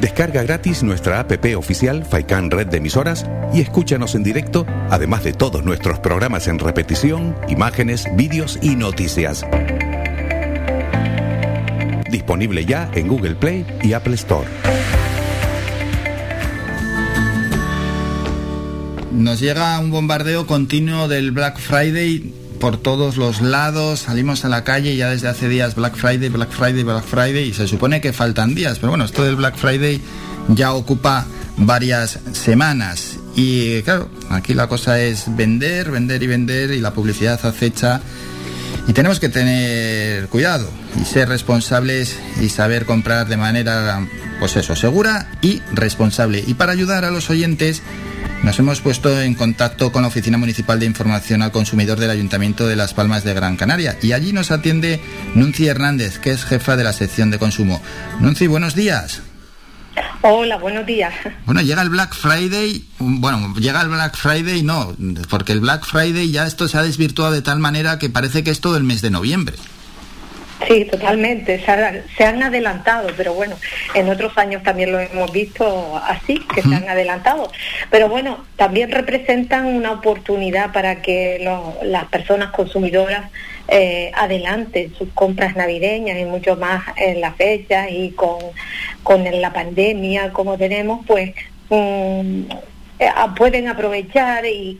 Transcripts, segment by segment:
Descarga gratis nuestra app oficial Faikan Red de Emisoras y escúchanos en directo, además de todos nuestros programas en repetición, imágenes, vídeos y noticias. Disponible ya en Google Play y Apple Store. Nos llega un bombardeo continuo del Black Friday por todos los lados, salimos a la calle ya desde hace días Black Friday, Black Friday, Black Friday y se supone que faltan días, pero bueno, esto del Black Friday ya ocupa varias semanas y claro, aquí la cosa es vender, vender y vender y la publicidad acecha y tenemos que tener cuidado y ser responsables y saber comprar de manera, pues eso, segura y responsable. Y para ayudar a los oyentes, nos hemos puesto en contacto con la Oficina Municipal de Información al Consumidor del Ayuntamiento de Las Palmas de Gran Canaria y allí nos atiende Nunci Hernández, que es jefa de la sección de consumo. Nunci, buenos días. Hola, buenos días. Bueno, llega el Black Friday, bueno, llega el Black Friday no, porque el Black Friday ya esto se ha desvirtuado de tal manera que parece que es todo el mes de noviembre. Sí, totalmente. Se, han adelantado, pero bueno, en otros años también lo hemos visto así, que se han adelantado. Pero bueno, también representan una oportunidad para que las personas consumidoras eh, adelanten sus compras navideñas y mucho más en la fecha y con, con la pandemia como tenemos, pues eh, pueden aprovechar y,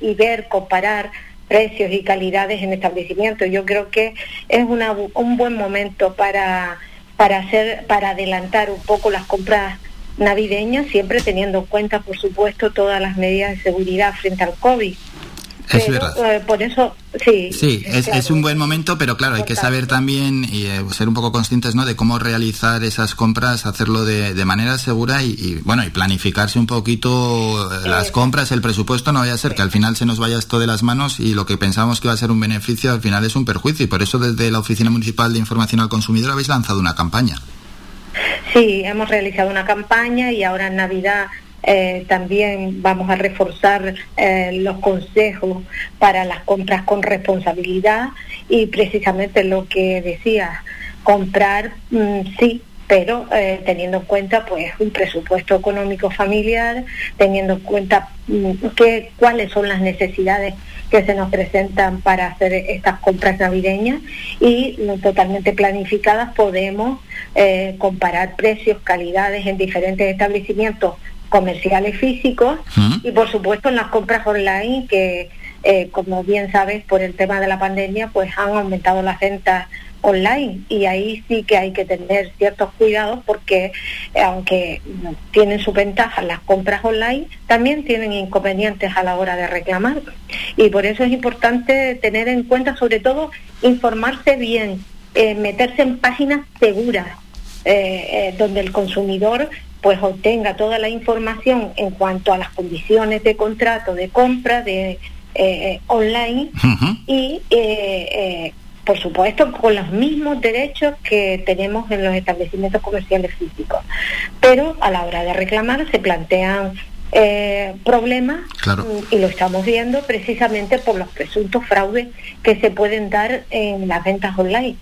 y ver, comparar precios y calidades en establecimientos. Yo creo que es una, un buen momento para, para, hacer, para adelantar un poco las compras navideñas, siempre teniendo en cuenta, por supuesto, todas las medidas de seguridad frente al COVID. Es verdad. Eh, por eso, sí. Sí, es, un buen momento, pero claro, hay que saber también y eh, ser un poco conscientes ¿no? de cómo realizar esas compras, hacerlo de, de manera segura y, bueno, y planificarse un poquito eh, las compras, el presupuesto, no vaya a ser que al final se nos vaya esto de las manos y lo que pensamos que va a ser un beneficio al final es un perjuicio. Y por eso desde la Oficina Municipal de Información al Consumidor habéis lanzado una campaña. Sí, hemos realizado una campaña y ahora en Navidad eh, también vamos a reforzar eh, los consejos para las compras con responsabilidad y precisamente lo que decía, comprar mm, sí, pero eh, teniendo en cuenta pues un presupuesto económico familiar, teniendo en cuenta mm, que, cuáles son las necesidades que se nos presentan para hacer estas compras navideñas y totalmente planificadas podemos comparar precios, calidades en diferentes establecimientos comerciales físicos y por supuesto en las compras online que eh, como bien sabes por el tema de la pandemia pues han aumentado las ventas online. Y ahí sí que hay que tener ciertos cuidados porque eh, aunque tienen su ventaja las compras online también tienen inconvenientes a la hora de reclamar. Y por eso es importante tener en cuenta sobre todo informarse bien eh, meterse en páginas seguras donde el consumidor pues obtenga toda la información en cuanto a las condiciones de contrato de compra de eh, online y eh, eh, por supuesto con los mismos derechos que tenemos en los establecimientos comerciales físicos. Pero a la hora de reclamar se plantean problemas y lo estamos viendo precisamente por los presuntos fraudes que se pueden dar en las ventas online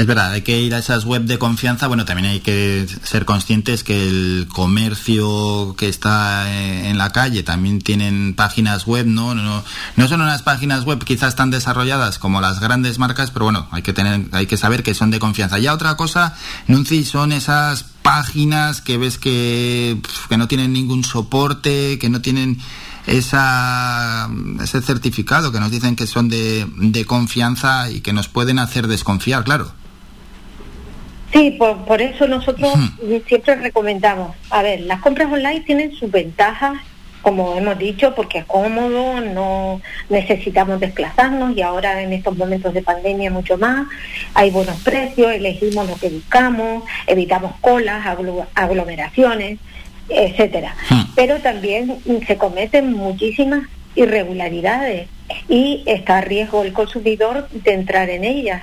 es verdad, hay que ir a esas web de confianza. Bueno, también hay que ser conscientes que el comercio que está eh, en la calle también tienen páginas web, ¿no? No, no son unas páginas web quizás tan desarrolladas como las grandes marcas, pero bueno, hay que tener, hay que saber que son de confianza. Ya otra cosa, Nunci, son esas páginas que ves que, que no tienen ningún soporte, que no tienen esa, ese certificado que nos dicen que son de, de confianza y que nos pueden hacer desconfiar, claro. Sí, por, eso nosotros siempre recomendamos, a ver, las compras online tienen sus ventajas, como hemos dicho, porque es cómodo, no necesitamos desplazarnos y ahora en estos momentos de pandemia mucho más, hay buenos precios, elegimos lo que buscamos, evitamos colas, aglomeraciones, etcétera. Pero también se cometen muchísimas irregularidades y está a riesgo el consumidor de entrar en ellas.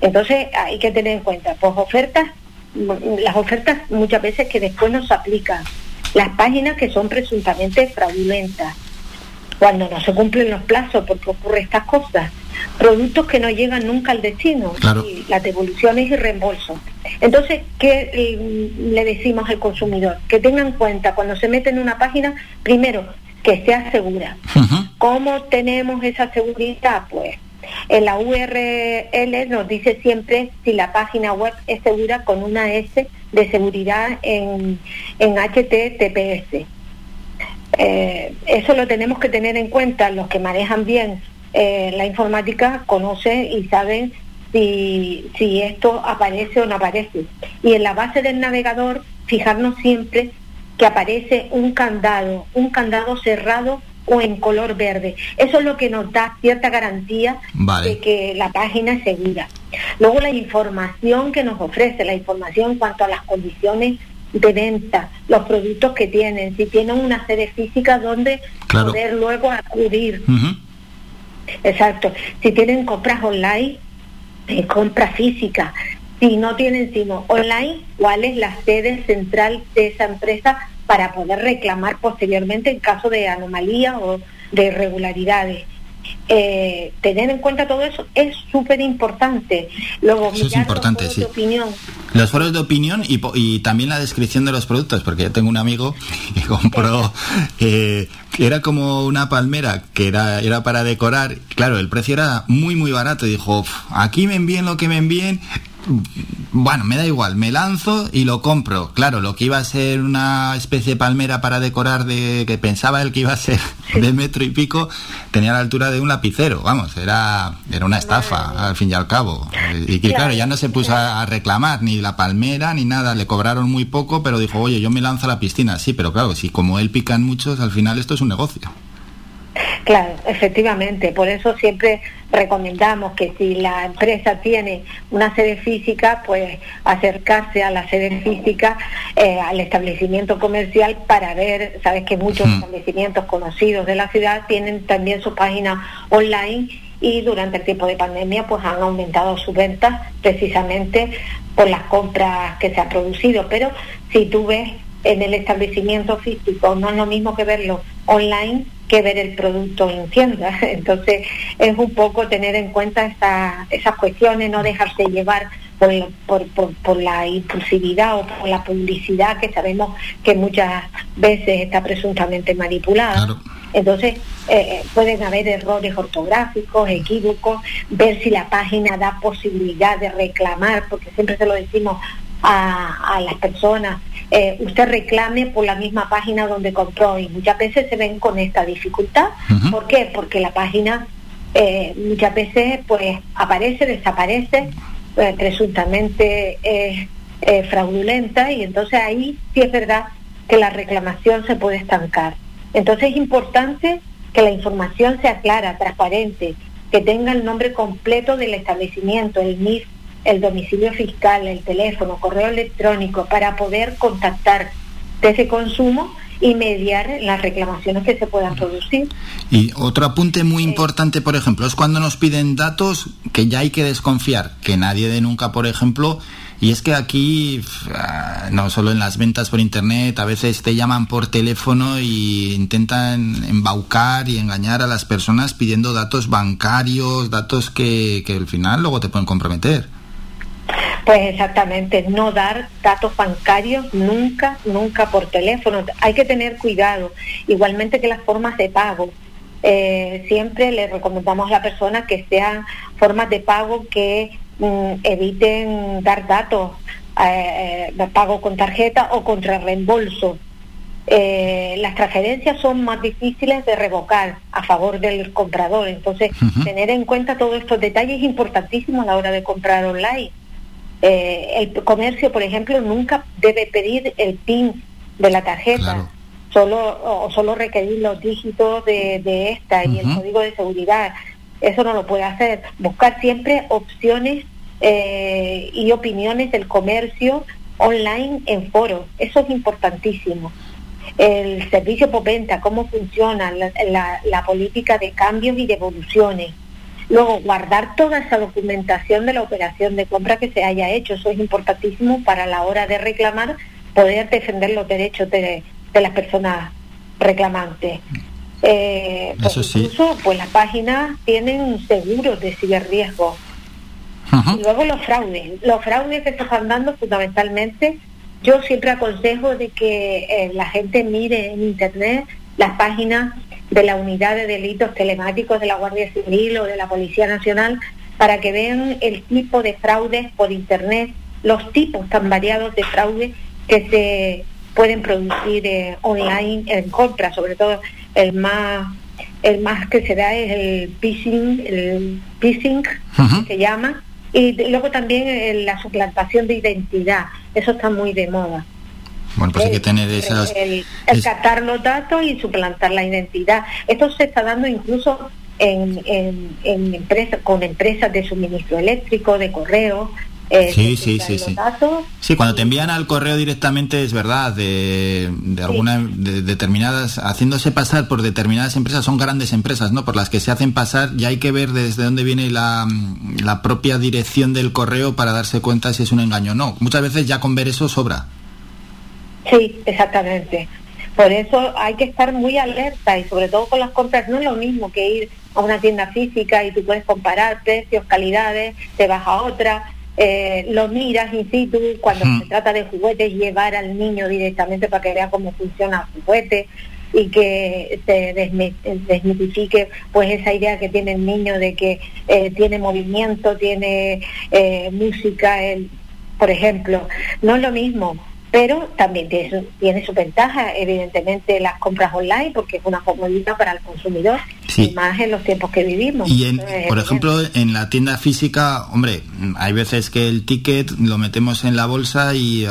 Entonces hay que tener en cuenta, pues ofertas, las ofertas muchas veces que después no se aplican, las páginas que son presuntamente fraudulentas, cuando no se cumplen los plazos porque ocurre estas cosas, productos que no llegan nunca al destino, y las devoluciones y reembolsos. Entonces, ¿qué eh, le decimos al consumidor? Que tenga en cuenta cuando se mete en una página, primero, que sea segura. ¿Cómo tenemos esa seguridad? Pues en la URL nos dice siempre si la página web es segura con una S de seguridad en, en HTTPS. Eh, eso lo tenemos que tener en cuenta. Los que manejan bien eh, la informática conocen y saben si, si esto aparece o no aparece. Y en la base del navegador, fijarnos siempre que aparece un candado, un candado cerrado o en color verde. Eso es lo que nos da cierta garantía de que la página es segura. Luego la información que nos ofrece, la información en cuanto a las condiciones de venta, los productos que tienen, si tienen una sede física donde poder luego acudir. Exacto. Si tienen compras online, eh, compras físicas. Si no tienen sino online, ¿cuál es la sede central de esa empresa para poder reclamar posteriormente en caso de anomalía o de irregularidades? Eh, tener en cuenta todo eso es súper importante. Luego, eso es importante, los foros de opinión. Los foros de opinión y, y, también la descripción de los productos, porque yo tengo un amigo que compró, eh, era como una palmera que era, era para decorar. Claro, el precio era muy, muy barato. Y dijo, aquí me envíen lo que me envíen bueno, me da igual, me lanzo y lo compro. Claro, lo que iba a ser una especie de palmera para decorar de que pensaba él que iba a ser de metro y pico, tenía la altura de un lapicero, vamos, era, era una estafa al fin y al cabo. Y que claro, ya no se puso a reclamar ni la palmera ni nada, le cobraron muy poco, pero dijo, oye, yo me lanzo a la piscina, sí, pero claro, si como él pican muchos, al final esto es un negocio. Claro, efectivamente. Por eso siempre recomendamos que si la empresa tiene una sede física, pues acercarse a la sede física, eh, al establecimiento comercial para ver, sabes que muchos establecimientos conocidos de la ciudad tienen también su página online y durante el tiempo de pandemia pues han aumentado sus ventas precisamente por las compras que se han producido. Pero si tú ves en el establecimiento físico, no es lo mismo que verlo online que ver el producto en tienda. Entonces es un poco tener en cuenta esas cuestiones, no dejarse llevar por, por, la impulsividad o por la publicidad que sabemos que muchas veces está presuntamente manipulada. Entonces eh, pueden haber errores ortográficos, equívocos, ver si la página da posibilidad de reclamar, porque siempre se lo decimos a, a las personas, eh, usted reclame por la misma página donde compró y muchas veces se ven con esta dificultad. ¿Por qué? Porque la página eh, muchas veces pues aparece, desaparece, eh, presuntamente es fraudulenta y entonces ahí sí es verdad que la reclamación se puede estancar. Entonces es importante que la información sea clara, transparente, que tenga el nombre completo del establecimiento, el NIF el domicilio fiscal, el teléfono, correo electrónico, para poder contactar de ese consumo y mediar las reclamaciones que se puedan producir. Y otro apunte muy importante, por ejemplo, es cuando nos piden datos que ya hay que desconfiar, que nadie dé nunca, por ejemplo, y es que aquí, ah, no solo en las ventas por internet, a veces te llaman por teléfono y intentan embaucar y engañar a las personas pidiendo datos bancarios, datos que, que al final luego te pueden comprometer. Pues exactamente, no dar datos bancarios nunca, nunca por teléfono. Hay que tener cuidado, igualmente que las formas de pago. Eh, siempre le recomendamos a la persona que sean formas de pago que mm, eviten dar datos eh, de pago con tarjeta o contra reembolso. Eh, las transferencias son más difíciles de revocar a favor del comprador. Entonces, tener en cuenta todos estos detalles es importantísimo a la hora de comprar online. Eh, el comercio, por ejemplo, nunca debe pedir el PIN de la tarjeta, solo o solo requerir los dígitos de, esta y el código de seguridad. Eso no lo puede hacer. Buscar siempre opciones eh, y opiniones del comercio online en foros. Eso es importantísimo. El servicio por venta, cómo funciona la política de cambios y de evoluciones Luego, guardar toda esa documentación de la operación de compra que se haya hecho, eso es importantísimo para la hora de reclamar, poder defender los derechos de, las personas reclamantes. Eh, pues incluso, pues las páginas tienen seguros de ciberriesgo. Y luego los fraudes. Los fraudes que se están dando fundamentalmente, yo siempre aconsejo de que eh, la gente mire en Internet las páginas de la unidad de delitos telemáticos de la Guardia Civil o de la Policía Nacional para que vean el tipo de fraudes por Internet, los tipos tan variados de fraude que se pueden producir eh, online en compra, sobre todo el más el más que se da es el phishing, el phishing se llama, y luego también eh, la suplantación de identidad, eso está muy de moda. Bueno, pues hay que tener esas... El, captar los datos y suplantar la identidad. Esto se está dando incluso en, en, en empresas, con empresas de suministro eléctrico, de correo, eh, sí, sí, sí, sí. Sí, cuando te envían al correo directamente es verdad, de, de alguna de determinadas, haciéndose pasar por determinadas empresas, son grandes empresas, ¿no? Por las que se hacen pasar y hay que ver desde dónde viene la, la propia dirección del correo para darse cuenta si es un engaño o no. Muchas veces ya con ver eso sobra. Sí, exactamente. Por eso hay que estar muy alerta y sobre todo con las compras no es lo mismo que ir a una tienda física y tú puedes comparar precios, calidades, te vas a otra eh, lo miras in situ cuando se trata de juguetes, llevar al niño directamente para que vea cómo funciona el juguete y que se desmitifique pues esa idea que tiene el niño de que eh, tiene movimiento, tiene eh, música, el, por ejemplo. No es lo mismo pero también tiene su, tiene su ventaja, evidentemente, las compras online, porque es una comodidad para el consumidor, y más en los tiempos que vivimos. Y, por ejemplo, en la tienda física, hombre, hay veces que el ticket lo metemos en la bolsa y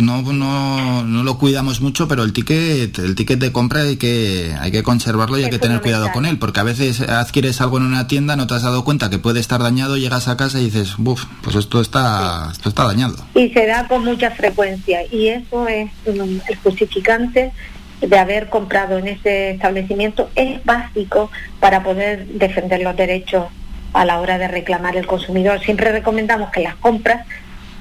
no, no, no lo cuidamos mucho, pero el ticket, el ticket de compra hay que, hay que conservarlo y hay que tener cuidado con él, porque a veces adquieres algo en una tienda, no te has dado cuenta que puede estar dañado, llegas a casa y dices, buf, pues esto está, esto está dañado. Y se da con mucha frecuencia y eso es el justificante de haber comprado en ese establecimiento. Es básico para poder defender los derechos a la hora de reclamar el consumidor. Siempre recomendamos que las compras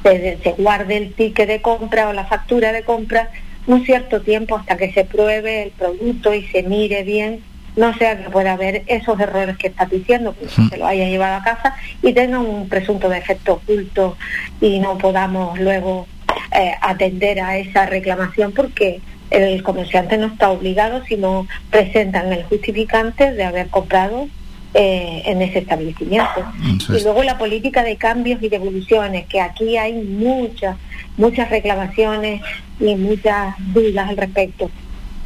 se, se guarde el ticket de compra o la factura de compra un cierto tiempo hasta que se pruebe el producto y se mire bien. No sea que pueda haber esos errores que estás diciendo, que se lo haya llevado a casa y tenga un presunto defecto oculto y no podamos luego eh, atender a esa reclamación porque el comerciante no está obligado si no presentan el justificante de haber comprado eh, en ese establecimiento. Y luego la política de cambios y devoluciones, que aquí hay muchas, muchas reclamaciones y muchas dudas al respecto.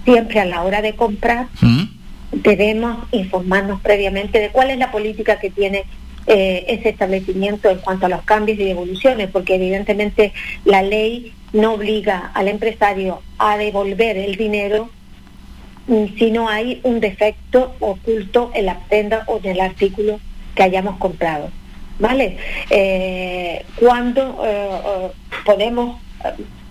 Siempre a la hora de comprar ¿Mm? debemos informarnos previamente de cuál es la política que tiene eh, ese establecimiento en cuanto a los cambios y devoluciones, porque evidentemente la ley no obliga al empresario a devolver el dinero mm, si no hay un defecto oculto en la prenda o en el artículo que hayamos comprado. ¿Vale? Eh, ¿Cuándo eh, podemos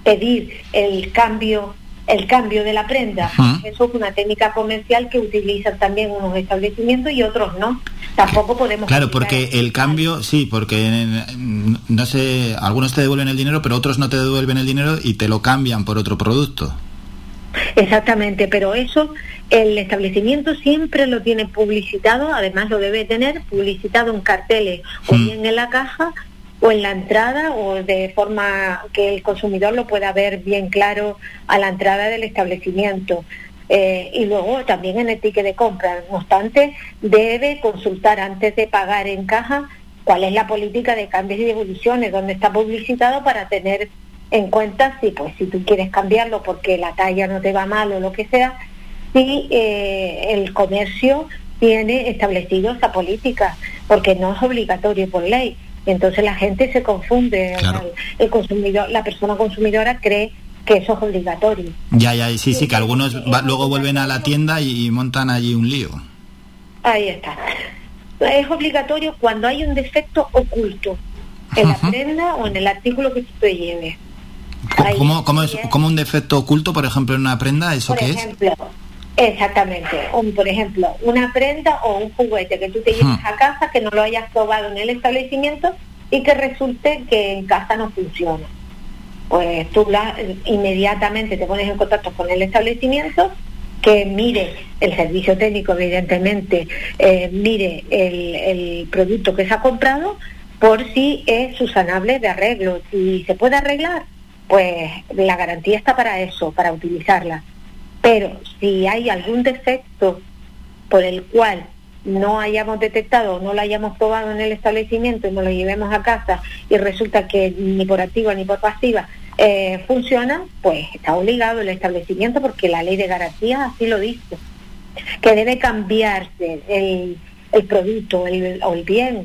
pedir el cambio el cambio de la prenda. Eso es una técnica comercial que utilizan también unos establecimientos y otros no. Tampoco podemos... Claro, porque el cambio, sí, porque no sé, algunos te devuelven el dinero, pero otros no te devuelven el dinero y te lo cambian por otro producto. Exactamente, pero eso el establecimiento siempre lo tiene publicitado, además lo debe tener publicitado en carteles o bien en la caja o en la entrada o de forma que el consumidor lo pueda ver bien claro a la entrada del establecimiento. Eh, y luego también en el ticket de compra. No obstante, debe consultar antes de pagar en caja cuál es la política de cambios y devoluciones, donde está publicitado para tener en cuenta si pues si tú quieres cambiarlo porque la talla no te va mal o lo que sea, si eh, el comercio tiene establecido esa política, porque no es obligatorio por ley entonces la gente se confunde, el, consumidor, la persona consumidora cree que eso es obligatorio. Ya, ya, sí, sí, que algunos luego vuelven a la tienda y, montan allí un lío. Ahí está. Es obligatorio cuando hay un defecto oculto en la prenda o en el artículo que tú te lleves. ¿Cómo, cómo, es, ¿Cómo un defecto oculto, por ejemplo, en una prenda? ¿Eso qué ejemplo, Exactamente. por ejemplo, una prenda o un juguete que tú te lleves a casa, que no lo hayas probado en el establecimiento y que resulte que en casa no funciona. Pues tú la, inmediatamente te pones en contacto con el establecimiento, que mire el servicio técnico, evidentemente, eh, mire el, el producto que se ha comprado, por si es susanable de arreglo. Si se puede arreglar, pues la garantía está para eso, para utilizarla. Pero si hay algún defecto por el cual no hayamos detectado, no lo hayamos probado en el establecimiento y nos lo llevemos a casa y resulta que ni por activa ni por pasiva eh, funciona, pues está obligado el establecimiento porque la ley de garantía así lo dice, que debe cambiarse el, el producto o el bien.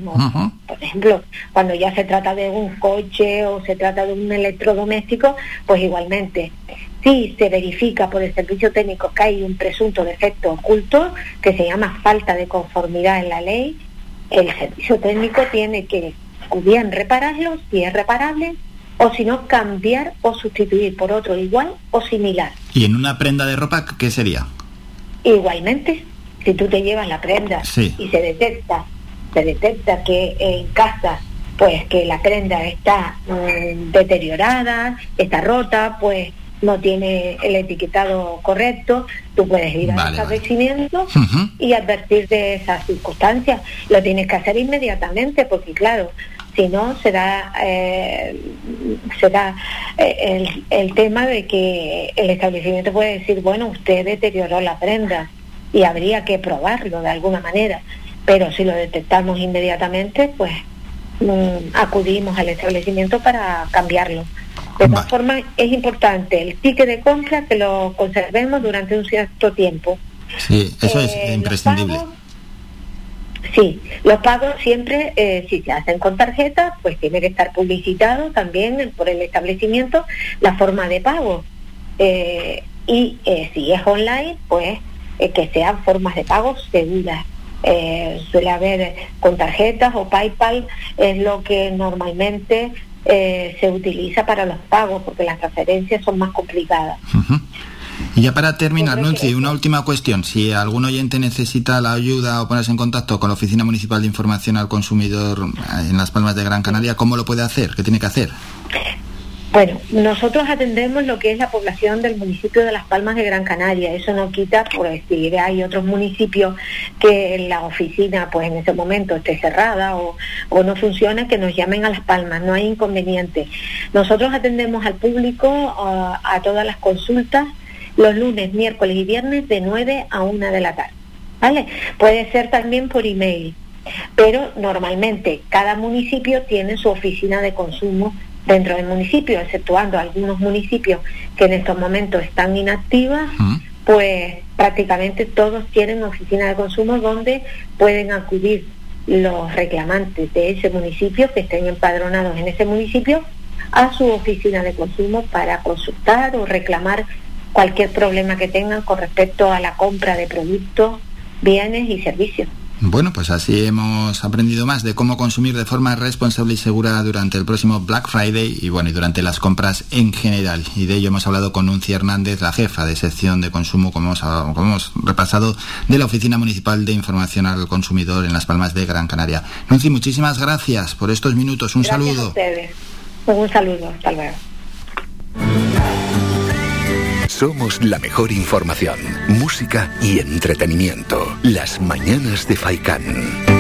Por ejemplo, cuando ya se trata de un coche o se trata de un electrodoméstico, pues igualmente. Si se verifica por el servicio técnico que hay un presunto defecto oculto, que se llama falta de conformidad en la ley, el servicio técnico tiene que o bien repararlo, si es reparable, o si no, cambiar o sustituir por otro igual o similar. ¿Y en una prenda de ropa qué sería? Igualmente, si tú te llevas la prenda y se detecta, se detecta que en casa pues que la prenda está mm, deteriorada, está rota, pues no tiene el etiquetado correcto, tú puedes ir al establecimiento y advertir de esas circunstancias. Lo tienes que hacer inmediatamente porque, claro, si no, será, eh, será eh, el, el tema de que el establecimiento puede decir, bueno, usted deterioró la prenda y habría que probarlo de alguna manera. Pero si lo detectamos inmediatamente, pues mm, acudimos al establecimiento para cambiarlo. De todas formas, es importante el ticket de compra que lo conservemos durante un cierto tiempo. Sí, eso es eh, imprescindible. sí, los pagos siempre, eh, si se hacen con tarjeta, pues tiene que estar publicitado también por el establecimiento la forma de pago. Eh, y si es online, pues que sean formas de pago seguras. Suele haber con tarjetas o PayPal, es lo que normalmente eh, se utiliza para los pagos, porque las transferencias son más complicadas. Y ya para terminar, Nunci, una última cuestión. Si algún oyente necesita la ayuda o ponerse en contacto con la Oficina Municipal de Información al Consumidor eh, en Las Palmas de Gran Canaria, ¿cómo lo puede hacer? ¿Qué tiene que hacer? Bueno, nosotros atendemos lo que es la población del municipio de Las Palmas de Gran Canaria. Eso no quita, por decir, hay otros municipios que la oficina, pues en ese momento esté cerrada o, no funciona, que nos llamen a Las Palmas. No hay inconveniente. Nosotros atendemos al público a, todas las consultas los lunes, miércoles y viernes de 9 a 1 de la tarde. ¿Vale? Puede ser también por email, pero normalmente cada municipio tiene su oficina de consumo dentro del municipio, exceptuando algunos municipios que en estos momentos están inactivas, pues prácticamente todos tienen oficina de consumo donde pueden acudir los reclamantes de ese municipio que estén empadronados en ese municipio a su oficina de consumo para consultar o reclamar cualquier problema que tengan con respecto a la compra de productos, bienes y servicios. Bueno, pues así hemos aprendido más de cómo consumir de forma responsable y segura durante el próximo Black Friday y bueno, y durante las compras en general. Y de ello hemos hablado con Nunci Hernández, la jefa de sección de consumo, como hemos, como hemos repasado, de la Oficina Municipal de Información al Consumidor en Las Palmas de Gran Canaria. Nunci, muchísimas gracias por estos minutos. Un saludo. A ustedes. Un saludo. Hasta luego. Somos la mejor información, música y entretenimiento. Las mañanas de Faikán.